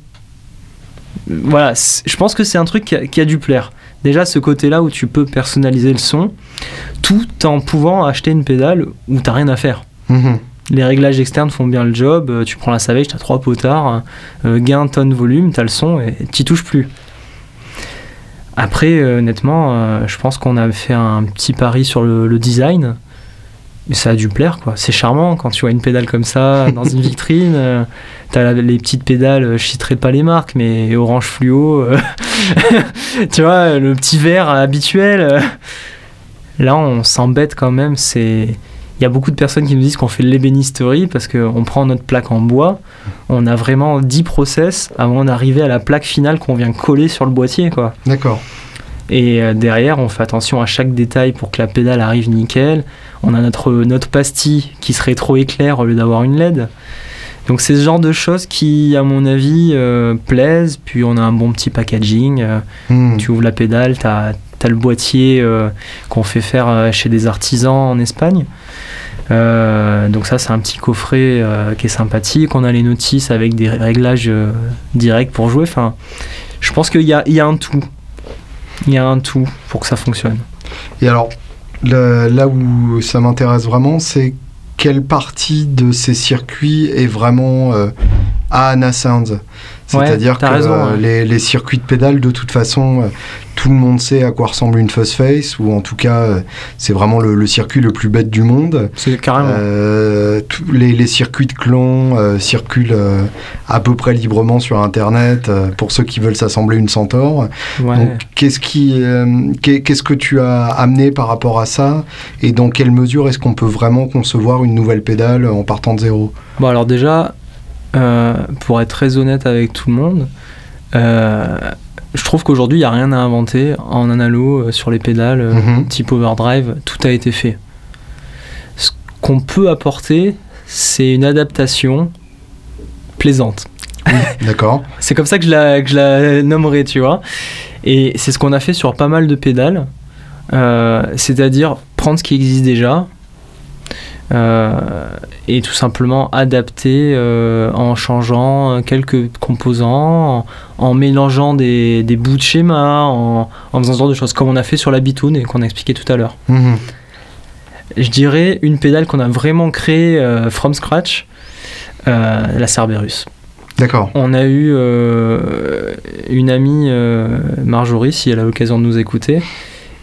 Voilà, je pense que c'est un truc qui a, qui a dû plaire. Déjà, ce côté-là où tu peux personnaliser le son, tout en pouvant acheter une pédale où t'as rien à faire. Mhm. Les réglages externes font bien le job, euh, tu prends la Savage, t'as trois potards, euh, gain, tonne, volume, t'as le son et t'y touches plus. Après, euh, honnêtement, euh, je pense qu'on a fait un petit pari sur le, le design. Mais ça a dû plaire, quoi. C'est charmant quand tu vois une pédale comme ça dans une vitrine. euh, T'as les petites pédales, euh, je citerai pas les marques, mais orange fluo. euh, tu vois, le petit vert habituel. euh. Là, on s'embête quand même. C'est il y a beaucoup de personnes qui nous disent qu'on fait de l'ébénisterie parce qu'on prend notre plaque en bois, on a vraiment 10 process avant d'arriver à la plaque finale qu'on vient coller sur le boîtier. quoi. D'accord. Et euh, derrière, on fait attention à chaque détail pour que la pédale arrive nickel. On a notre, notre pastille qui se rétro-éclaire au lieu d'avoir une LED. Donc c'est ce genre de choses qui, à mon avis, euh, plaisent. Puis on a un bon petit packaging. euh, Mhm. tu ouvres la pédale, tu as, le boîtier euh, qu'on fait faire euh, chez des artisans en Espagne. Euh, donc ça c'est un petit coffret euh, qui est sympathique. On a les notices avec des réglages euh, directs pour jouer. Enfin, je pense qu'il y a, il y a un tout. Il y a un tout pour que ça fonctionne. Et alors, là où ça m'intéresse vraiment, c'est quelle partie de ces circuits est vraiment euh, à Anna Sounds C'est-à-dire que raison, euh, ouais. les, les circuits de pédale, de toute façon, euh, tout le monde sait à quoi ressemble une fuzz face, ou en tout cas, euh, c'est vraiment le, le circuit le plus bête du monde. C'est carrément. Les, les circuits de clon euh, circulent à peu près librement sur Internet pour ceux qui veulent s'assembler une Centaure. ouais. Donc, qu'est-ce qui, qu'est- qu'est-ce que tu as amené par rapport à ça? Et dans quelle mesure est-ce qu'on peut vraiment concevoir une nouvelle pédale en partant de zéro? Bon, alors déjà, pour être très honnête avec tout le monde, euh, je trouve qu'aujourd'hui, il n'y a rien à inventer en analo euh, sur les pédales, euh, Mhm. type overdrive, tout a été fait. Ce qu'on peut apporter, c'est une adaptation plaisante. D'accord C'est comme ça que je la, que je la nommerai, tu vois. Et c'est ce qu'on a fait sur pas mal de pédales. Euh, C'est-à-dire prendre ce qui existe déjà euh, et tout simplement adapter euh, en changeant quelques composants, en, en mélangeant des, des bouts de schéma, en, en faisant ce genre de choses, comme on a fait sur la bitoune et qu'on a expliqué tout à l'heure. Mhm. Je dirais une pédale qu'on a vraiment créée euh, from scratch, euh, la Cerberus. D'accord. On a eu euh, une amie, euh, Marjorie, si elle a l'occasion de nous écouter,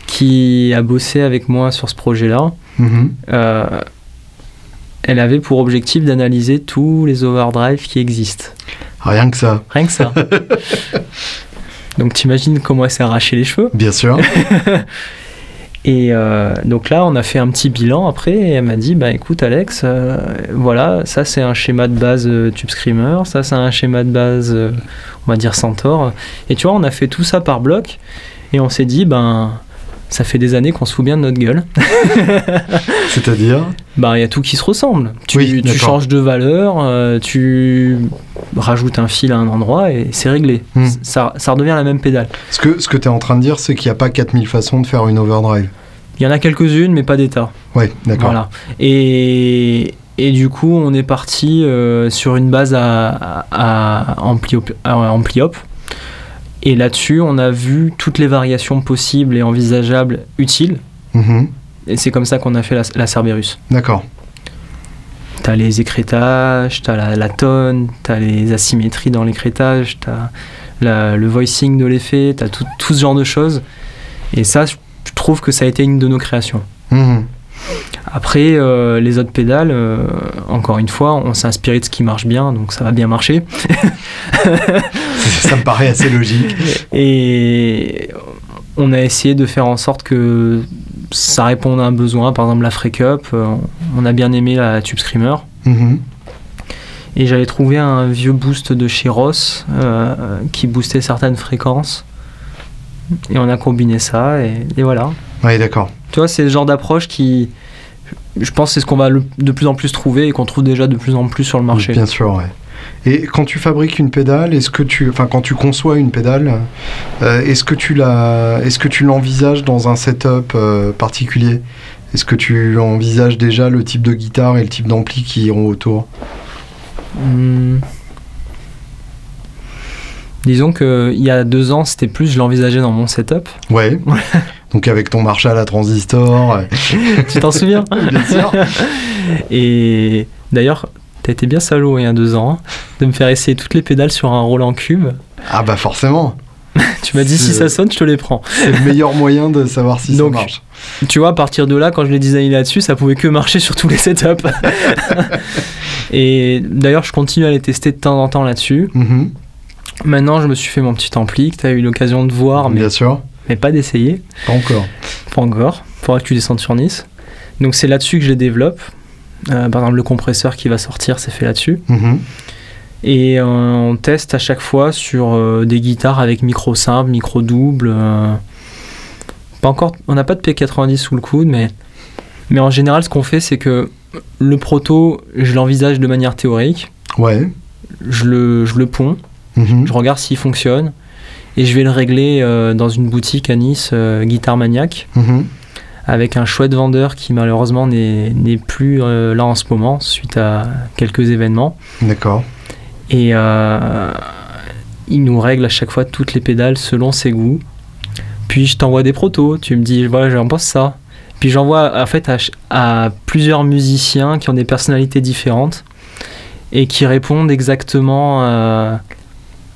qui a bossé avec moi sur ce projet-là. Mhm. Euh, elle avait pour objectif d'analyser tous les overdrives qui existent. Rien que ça. Rien que ça. Donc t'imagines comment elle s'est arraché les cheveux? Bien sûr. Et euh, donc là, on a fait un petit bilan après et elle m'a dit bah écoute Alex, euh, voilà, ça c'est un schéma de base euh, Tube Screamer, ça c'est un schéma de base, euh, on va dire Centaur. Et tu vois, on a fait tout ça par bloc et on s'est dit ben ça fait des années qu'on se fout bien de notre gueule. C'est-à-dire Bah il y a tout qui se ressemble. Tu, Oui, tu changes de valeur, euh, tu rajoutes un fil à un endroit et c'est réglé. Hmm. Ça, ça redevient la même pédale. Ce que, ce que tu es en train de dire, c'est qu'il n'y a pas 4000 façons de faire une overdrive. Il y en a quelques-unes, mais pas d'état. Ouais, d'accord. Voilà. Et, et du coup, on est parti euh, sur une base à, à, à ampli, op- à ampli op. Et là-dessus, on a vu toutes les variations possibles et envisageables utiles. Mhm. Et c'est comme ça qu'on a fait la, la Cerberus. D'accord. T'as les écrétages, t'as la, la tonne, t'as les asymétries dans l'écrétage, t'as la- le voicing de l'effet, t'as tout, tout ce genre de choses. Et ça, je je trouve que ça a été une de nos créations. Mhm. Après, euh, les autres pédales, euh, encore une fois, on s'est inspiré de ce qui marche bien, donc ça va bien marcher. ça me paraît assez logique. Et on a essayé de faire en sorte que ça réponde à un besoin. Par exemple, la Freak Up, euh, on a bien aimé la Tube Screamer. Mhm. Et j'avais trouvé un vieux boost de chez Ross euh, qui boostait certaines fréquences. Et on a combiné ça, et, et voilà. Ouais, d'accord. Tu vois, c'est le genre d'approche qui. Je pense que c'est ce qu'on va le- de plus en plus trouver et qu'on trouve déjà de plus en plus sur le marché. Bien sûr, ouais. Et quand tu fabriques une pédale, est-ce que tu, enfin quand tu conçois une pédale, euh, est-ce que tu la, est-ce que tu l'envisages dans un setup euh, particulier? Est-ce que tu envisages déjà le type de guitare et le type d'ampli qui iront autour? Hmm. Disons que il y a deux ans, c'était plus, je l'envisageais dans mon setup. Ouais. Donc avec ton Marshall à transistor. tu t'en souviens Bien sûr. Et d'ailleurs, t'as été bien salaud il y a deux ans hein, de me faire essayer toutes les pédales sur un Roland Cube. Ah bah forcément. Tu m'as dit si ça sonne, je te les prends. C'est le meilleur moyen de savoir si Donc, ça marche. Tu vois, à partir de là, quand je l'ai designé là-dessus, ça pouvait que marcher sur tous les setups. Et d'ailleurs, je continue à les tester de temps en temps là-dessus. Mhm. Maintenant, je me suis fait mon petit ampli que tu as eu l'occasion de voir, mais, Bien sûr. Mais pas d'essayer. Pas encore. Pas encore. Faudra que tu descendes sur Nice. Donc, c'est là-dessus que je les développe. Euh, par exemple, le compresseur qui va sortir, c'est fait là-dessus. Mhm. Et euh, on teste à chaque fois sur euh, des guitares avec micro simple, micro double. euh, pas encore, on n'a pas de P90 sous le coude, mais, mais en général, ce qu'on fait, c'est que le proto, je l'envisage de manière théorique. Ouais. Je le, je le ponds, Mhm. je regarde s'il fonctionne. Et je vais le régler euh, dans une boutique à Nice, euh, Guitare Maniac, Mhm. avec un chouette vendeur qui malheureusement n'est plus euh, là en ce moment, suite à quelques événements. D'accord. Et euh, il nous règle à chaque fois toutes les pédales selon ses goûts. Puis je t'envoie des protos, tu me dis voilà j'en pense ça. Puis j'envoie en fait à, plusieurs musiciens qui ont des personnalités différentes et qui répondent exactement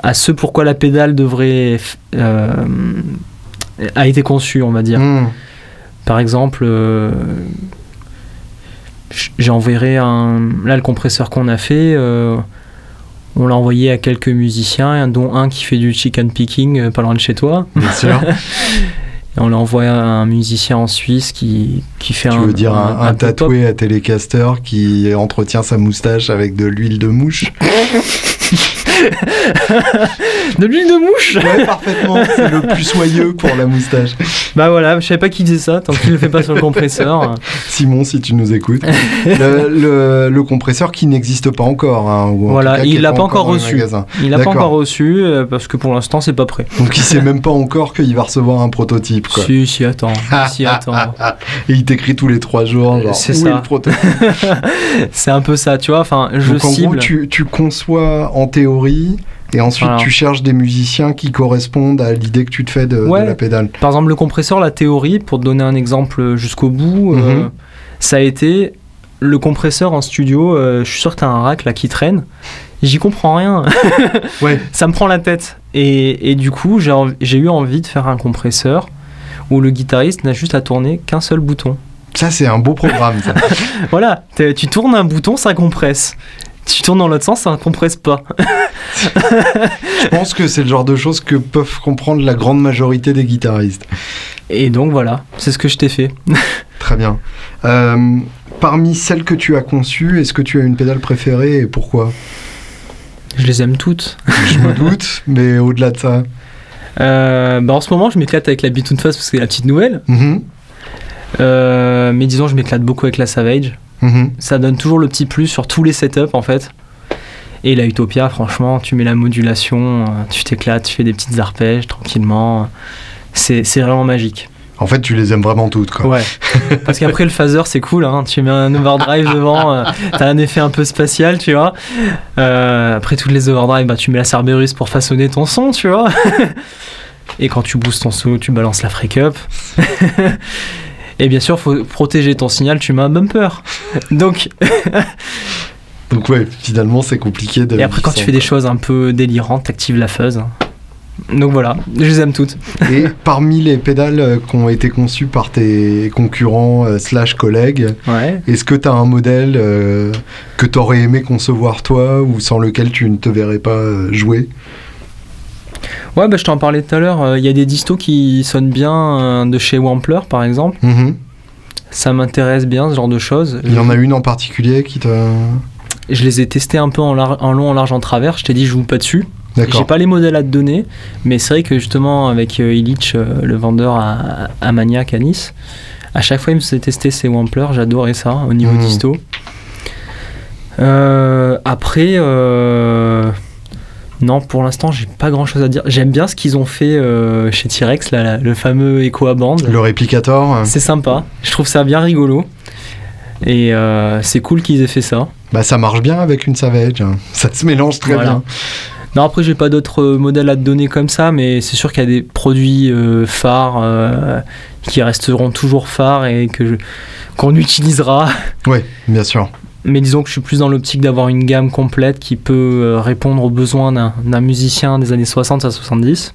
à ce pourquoi la pédale devrait euh, a été conçue on va dire. Mhm. Par exemple, euh, j- j'ai enverré un. Là, le compresseur qu'on a fait, euh, on l'a envoyé à quelques musiciens, dont un qui fait du chicken picking euh, pas loin de chez toi. Bien sûr. Et on l'a envoyé à un musicien en Suisse qui, qui fait Tu un. veux dire un, un tatoué à Telecaster qui entretient sa moustache avec de l'huile de mouche? De l'huile de mouche Ouais, parfaitement. C'est le plus soyeux pour la moustache. Bah voilà, je savais pas qui faisait ça, tant qu'il le fait pas sur le compresseur. Simon, si tu nous écoutes. Le, le- le compresseur qui n'existe pas encore. hein, ou en Voilà, cas il l'a pas encore reçu. Il l'a pas encore reçu parce que pour l'instant c'est pas prêt. Donc il sait même pas encore qu'il va recevoir un prototype. Quoi. Si, si, attends. si, attends. Et il t'écrit tous les trois jours. Genre, C'est ça. est le prototype? C'est un peu ça, tu vois. Enfin, je Donc en cible. gros, tu, tu conçois en théorie et ensuite Voilà. tu cherches des musiciens qui correspondent à l'idée que tu te fais de, la pédale. Par exemple, le compresseur, la théorie, pour te donner un exemple jusqu'au bout, euh, Mhm. ça a été le compresseur en studio. euh, je suis sûr que tu as un rack là qui traîne. J'y comprends rien. Ouais. ça me prend la tête. Et, et du coup, j'ai eu envie de faire un compresseur où le guitariste n'a juste à tourner qu'un seul bouton. Ça, c'est un beau programme. ça. Voilà, tu tournes un bouton, ça compresse. Tu tournes dans l'autre sens, ça ne compresse pas. Je pense que c'est le genre de choses que peuvent comprendre la grande majorité des guitaristes. Et donc voilà, c'est ce que je t'ai fait. Très bien. Euh, parmi celles que tu as conçues, est-ce que tu as une pédale préférée et pourquoi? Je les aime toutes. Je me doute, mais au-delà de ça. Euh, bah en ce moment, je m'éclate avec la Bitoon Fuzz parce que c'est la petite nouvelle. Mhm, Euh, mais disons, je m'éclate beaucoup avec la Savage. mhm. Ça donne toujours le petit plus sur tous les setups en fait. Et la Utopia, franchement, tu mets la modulation, euh, tu t'éclates, tu fais des petites arpèges tranquillement. C'est vraiment magique. En fait, tu les aimes vraiment toutes, quoi. Ouais. Parce qu'après, le phaser, c'est cool. Hein. Tu mets un overdrive devant, euh, t'as un effet un peu spatial, tu vois. Euh, après, toutes les overdrives, bah, tu mets la Cerberus pour façonner ton son, tu vois. Et quand tu boostes ton solo, tu balances la freak up. Et bien sûr, faut protéger ton signal, tu mets un bumper. Donc, Donc ouais, finalement, c'est compliqué de... et après, quand tu fais des choses un peu délirantes, t'actives la fuzz. Donc voilà, je les aime toutes. Et parmi les pédales euh, qui ont été conçues par tes concurrents euh, slash collègues, Ouais. est-ce que tu as un modèle euh, que tu aurais aimé concevoir toi ou sans lequel tu ne te verrais pas jouer? Ouais, bah, je t'en parlais tout à l'heure. euh, Il y a des distos qui sonnent bien de chez Wampler, par exemple. Mhm. Ça m'intéresse bien, ce genre de choses. Il y en a une en particulier qui t'a... Je les ai testés un peu en, long, en large, en travers. Je t'ai dit, je joue pas dessus. J'ai pas les modèles à te donner, mais c'est vrai que justement, avec euh, Illich, euh, le vendeur à, à Maniac à Nice, à chaque fois, il me faisait tester ses Wampler. J'adorais ça au niveau Mhm. disto. Euh, après, non, pour l'instant, j'ai pas grand chose à dire. J'aime bien ce qu'ils ont fait chez T-Rex, le fameux Echo. Le réplicator C'est sympa, je trouve ça bien rigolo. Et c'est cool qu'ils aient fait ça. Bah ça marche bien avec une Savage. hein. Ça se mélange très Voilà. bien. Non, après, j'ai pas d'autres euh, modèles à te donner comme ça, mais c'est sûr qu'il y a des produits euh, phares euh, qui resteront toujours phares et que qu'on utilisera. Ouais, bien sûr. Mais disons que je suis plus dans l'optique d'avoir une gamme complète qui peut répondre aux besoins d'un d'un musicien des années 60 à 70.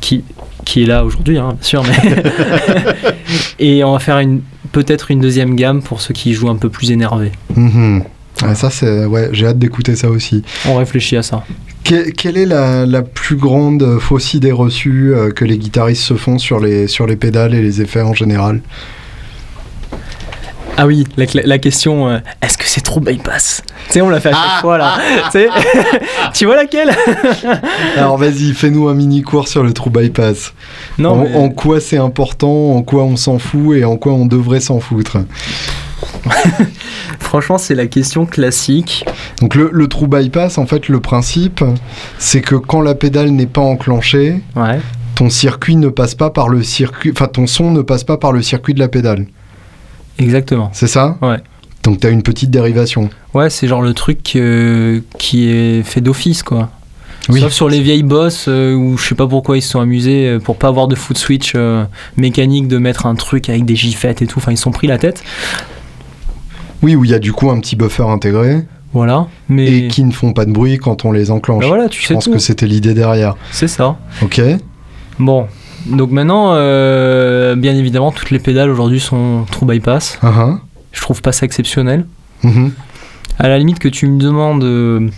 Qui, qui est là aujourd'hui, hein, bien sûr. Mais et on va faire une peut-être une deuxième gamme pour ceux qui jouent un peu plus énervés. Mhm. Ouais, ça c'est ouais, j'ai hâte d'écouter ça aussi. On réfléchit à ça. Que- quelle est la, la plus grande fausse idée reçue euh, que les guitaristes se font sur les, sur les pédales et les effets en général? Ah oui, la, la question, euh, est-ce que c'est trop bypass Tu sais, on l'a fait à chaque Ah. fois là. Tu sais tu vois laquelle Alors vas-y, fais-nous un mini cours sur le true bypass. Non, en, mais- en quoi c'est important, en quoi on s'en fout et en quoi on devrait s'en foutre. franchement, c'est la question classique. Donc le, le true bypass, en fait, le principe, c'est que quand la pédale n'est pas enclenchée, Ouais. ton circuit ne passe pas par le circuit, enfin ton son ne passe pas par le circuit de la pédale. Exactement. C'est ça Ouais. Donc t'as une petite dérivation. Ouais, c'est genre le truc euh, qui est fait d'office, quoi. Oui. Sauf sur les vieilles bosses euh, où je sais pas pourquoi ils se sont amusés euh, pour pas avoir de foot switch euh, mécanique de mettre un truc avec des gifettes et tout. Enfin, ils sont pris la tête. Oui, où il y a du coup un petit buffer intégré Voilà. Mais et qui ne font pas de bruit quand on les enclenche. Bah voilà, tu Je sais pense tout. que c'était l'idée derrière. c'est ça. Ok. Bon. Donc maintenant, euh, bien évidemment, toutes les pédales aujourd'hui sont true bypass. Uh Je trouve pas ça exceptionnel. Mhm. À la limite que tu me demandes, euh,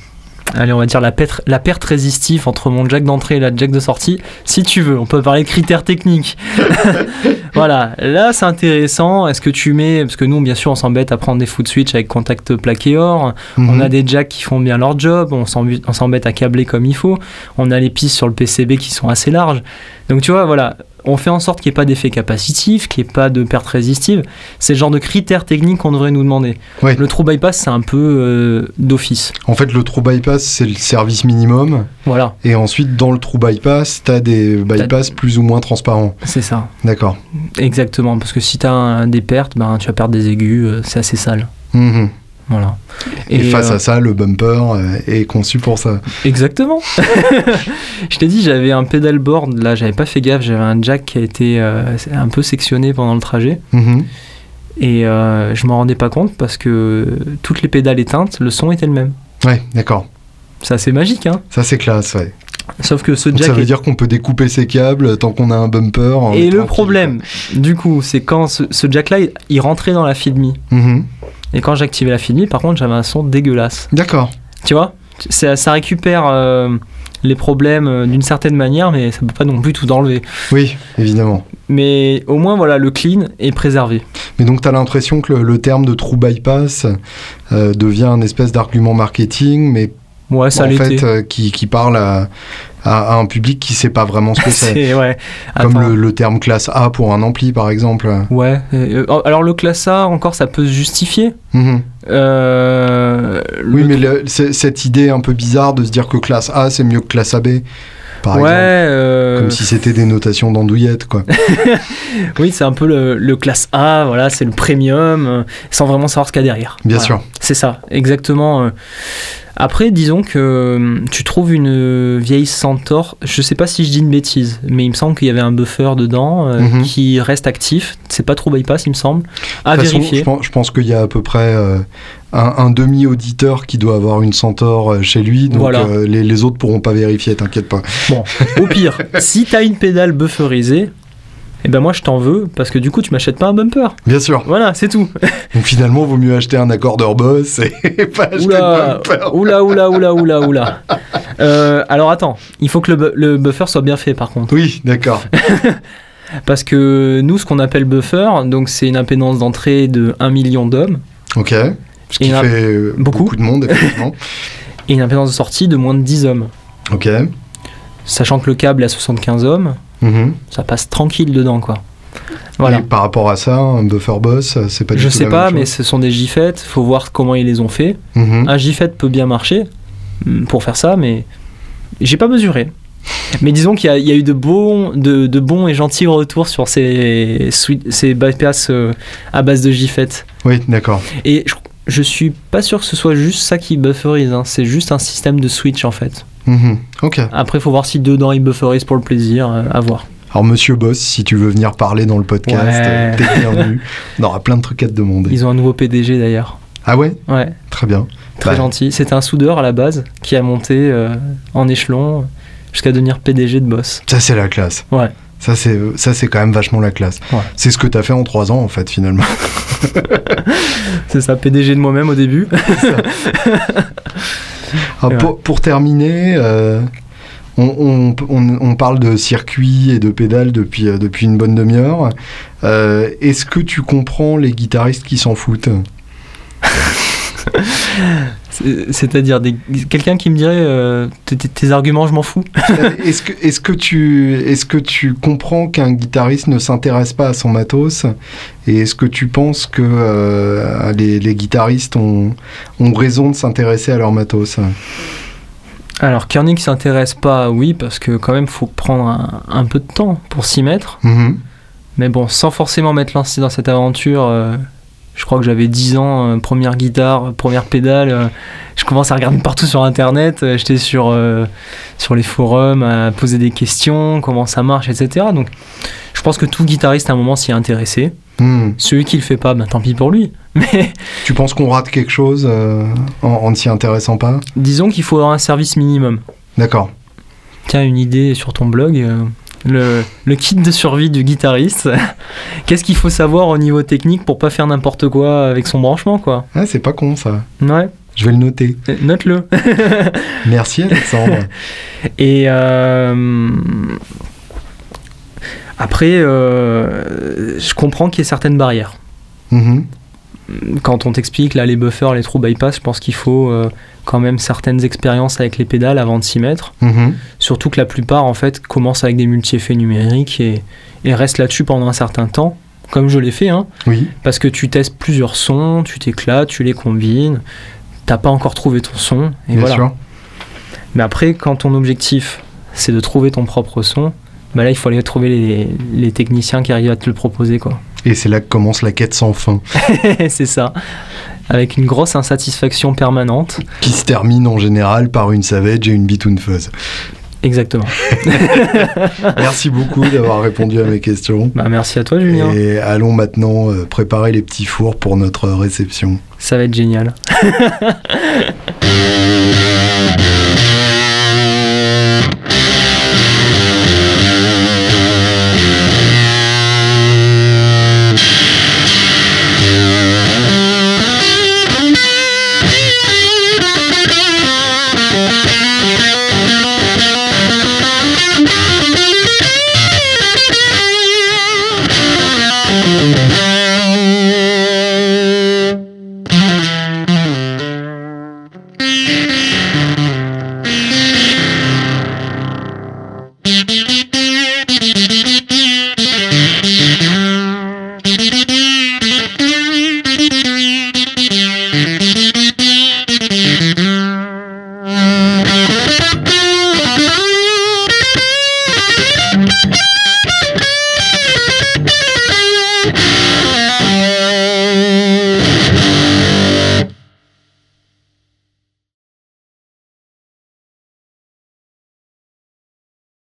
allez, on va dire la perte, la perte résistive entre mon jack d'entrée et la jack de sortie, si tu veux, on peut parler de critères techniques. voilà, là c'est intéressant. Est-ce que tu mets, parce que nous, bien sûr, on s'embête à prendre des foot switch avec contact plaqué or. On Mhm. a des jacks qui font bien leur job. On s'embête à câbler comme il faut. On a les pistes sur le PCB qui sont assez larges. Donc tu vois, voilà. On fait en sorte qu'il n'y ait pas d'effet capacitif, qu'il n'y ait pas de perte résistive. C'est le genre de critères techniques qu'on devrait nous demander. Le true bypass, c'est un peu euh, d'office. En fait, le true bypass, c'est le service minimum. Voilà, Et ensuite, dans le true bypass, t'as des bypass plus ou moins transparents. c'est ça. D'accord. Exactement. Parce que si tu as des pertes, ben, tu vas perdre des aigus. euh, c'est assez sale. Mhm. Voilà. Et, face euh, à ça, le bumper euh, est conçu pour ça. Exactement. je t'ai dit, j'avais un pedalboard. Là, j'avais pas fait gaffe. J'avais un jack qui a été euh, un peu sectionné pendant le trajet. Mhm. Et euh, je m'en rendais pas compte parce que toutes les pédales éteintes, le son était le même. Ouais, d'accord. C'est assez magique, hein. Ça, c'est classe, ouais. Sauf que ce Donc, jack ça veut est- dire qu'on peut découper ses câbles tant qu'on a un bumper. Et le problème, du coup, c'est quand ce, ce jack-là, il, rentrait dans la feed me. Et quand j'activais la me, par contre, j'avais un son dégueulasse. D'accord. Tu vois ça, ça récupère euh, les problèmes euh, d'une certaine manière, mais ça peut pas non plus tout enlever. Oui, évidemment. Mais au moins, voilà, le clean est préservé. Mais donc, tu as l'impression que le, le terme de true bypass euh, devient un espèce d'argument marketing, mais Ouais, ça en fait, euh, qui, qui parle à, à- à un public qui sait pas vraiment ce que c'est. Ouais. Comme le, le terme classe A pour un ampli, par exemple. Ouais. euh, alors le classe A, encore, ça peut se justifier. Mhm. Euh, Oui, mais le- cette idée un peu bizarre de se dire que classe A, c'est mieux que classe AB, par ouais, exemple. euh, Comme si c'était des notations d'andouillettes, quoi. oui, c'est un peu le, le classe A, voilà, c'est le premium, sans vraiment savoir ce qu'il y a derrière. Bien Voilà. sûr. C'est ça, exactement. Après, disons que euh, tu trouves une euh, vieille Centaur, je sais pas si je dis une bêtise, mais il me semble qu'il y avait un buffer dedans euh, Mhm. qui reste actif. C'est pas trop bypass, il me semble. À façon, vérifier. je pense, qu'il y a à peu près euh, un, un demi-auditeur qui doit avoir une Centaur euh, chez lui, donc Voilà. euh, les, les autres pourront pas vérifier, t'inquiète pas. Bon, au pire, si t'as une pédale bufferisée, eh ben moi je t'en veux parce que du coup tu m'achètes pas un bumper. Bien sûr. Voilà, c'est tout. Donc finalement, vaut mieux acheter un accordeur boss et pas acheter Oula, de bumper. oula, oula, oula, oula, oula. Euh, alors attends, il faut que le, bu- le buffer soit bien fait par contre. Oui, d'accord. Parce que nous, ce qu'on appelle buffer, donc c'est une impédance d'entrée de 1 million d'hommes Ok. Ce qui Et a fait euh, beaucoup. beaucoup de monde, effectivement. et une impédance de sortie de moins de 10 hommes. ok. Sachant que le câble est à 75 ohms, Mhm. ça passe tranquille dedans quoi. Voilà. Et par rapport à ça, un buffer boss, c'est pas du Je tout sais la pas, même mais ce sont des GFET, faut voir comment ils les ont fait. Mhm. Un GFET peut bien marcher mm, pour faire ça, mais j'ai pas mesuré. Mais disons qu'il y, a- il y a eu de bons, de, de bons et gentils retours sur ces, ces bypass euh, à base de JFET. Oui, d'accord. Et je, je suis pas sûr que ce soit juste ça qui bufferise, hein. c'est juste un système de switch en fait. Mhm. Ok. Après, il faut voir si dedans il bufferise pour le plaisir, euh, à voir. Alors, monsieur Boss, si tu veux venir parler dans le podcast, Ouais. euh, t'es bienvenu. On aura plein de trucs à te demander. Ils ont un nouveau PDG d'ailleurs. Ah ouais? Ouais, Très bien. très Bah. gentil. C'était un soudeur à la base qui a monté euh, en échelon jusqu'à devenir PDG de Boss. Ça, c'est la classe. Ouais. Ça, c'est, ça, c'est quand même vachement la classe. Ouais. C'est ce que t'as fait en trois ans, en fait, finalement. C'est ça, PDG de moi-même au début. Ah, pour, pour terminer, euh, on, on- on- on parle de circuit et de pédales depuis, euh, depuis une bonne demi-heure. Euh, est-ce que tu comprends les guitaristes qui s'en foutent? C'est-à-dire des- quelqu'un qui me dirait euh, tes- arguments, je m'en fous. Est-ce que, est que, tu, est que tu comprends qu'un guitariste ne s'intéresse pas à son matos Et est-ce que tu penses que euh, les, les guitaristes ont, ont raison de s'intéresser à leur matos? Alors, Koenig s'intéresse pas, oui, parce que quand même, faut prendre un, un peu de temps pour s'y mettre. Mhm. Mais bon, sans forcément m'être lancé dans cette aventure, euh, je crois que j'avais 10 ans, euh, première guitare, première pédale. euh, je commence à regarder partout sur Internet. euh, J'étais sur, euh, sur les forums à poser des questions, comment ça marche, etc. Donc, je pense que tout guitariste à un moment s'y est intéressé. Mhm. Celui qui le fait pas, ben, tant pis pour lui. Mais Tu penses qu'on rate quelque chose en, en ne s'y intéressant pas? Disons qu'il faut avoir un service minimum. D'accord. Tiens, une idée sur ton blog. Le, le kit de survie du guitariste. Qu'est-ce qu'il faut savoir au niveau technique pour pas faire n'importe quoi avec son branchement, quoi Ah, c'est pas con ça. Ouais, Je vais le noter. euh, note-le. Merci Alexandre. Et euh, après, euh, je comprends qu'il y ait certaines barrières. Mhm. Quand on t'explique là les buffers, les trous bypass, je pense qu'il faut euh, quand même certaines expériences avec les pédales avant de s'y mettre. Mhm. Surtout que la plupart en fait commencent avec des multi-effets numériques et, et restent là-dessus pendant un certain temps, comme je l'ai fait, hein, Oui. parce que tu testes plusieurs sons, tu t'éclates, tu les combines, t'as pas encore trouvé ton son, et Bien voilà. sûr. Mais après, quand ton objectif c'est de trouver ton propre son, bah là il faut aller trouver les, les techniciens qui arrivent à te le proposer quoi. Et c'est là que commence la quête sans fin, c'est ça. Avec une grosse insatisfaction permanente. qui se termine en général par une Savage et une Bitoon Fuzz. Exactement. Merci beaucoup d'avoir répondu à mes questions. Bah, merci à toi Julien. Et allons maintenant euh, préparer les petits fours pour notre réception. Ça va être génial.